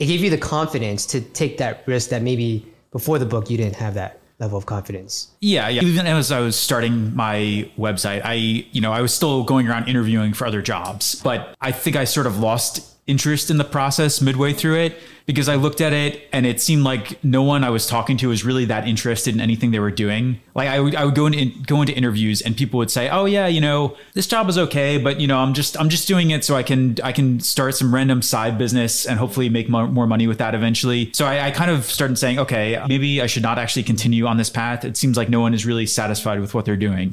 it gave you the confidence to take that risk that maybe before the book you didn't have that level of confidence. Yeah, yeah. Even as I was starting my website, I, you know, I was still going around interviewing for other jobs, but I think I sort of lost interest in the process midway through it because I looked at it and it seemed like no one I was talking to was really that interested in anything they were doing. Like I would, I would go into go into interviews and people would say, "Oh yeah, you know, this job is okay, but you know, I'm just I'm just doing it so I can I can start some random side business and hopefully make more, more money with that eventually." So I, I kind of started saying, "Okay, maybe I should not actually continue on this path. It seems like no one is really satisfied with what they're doing."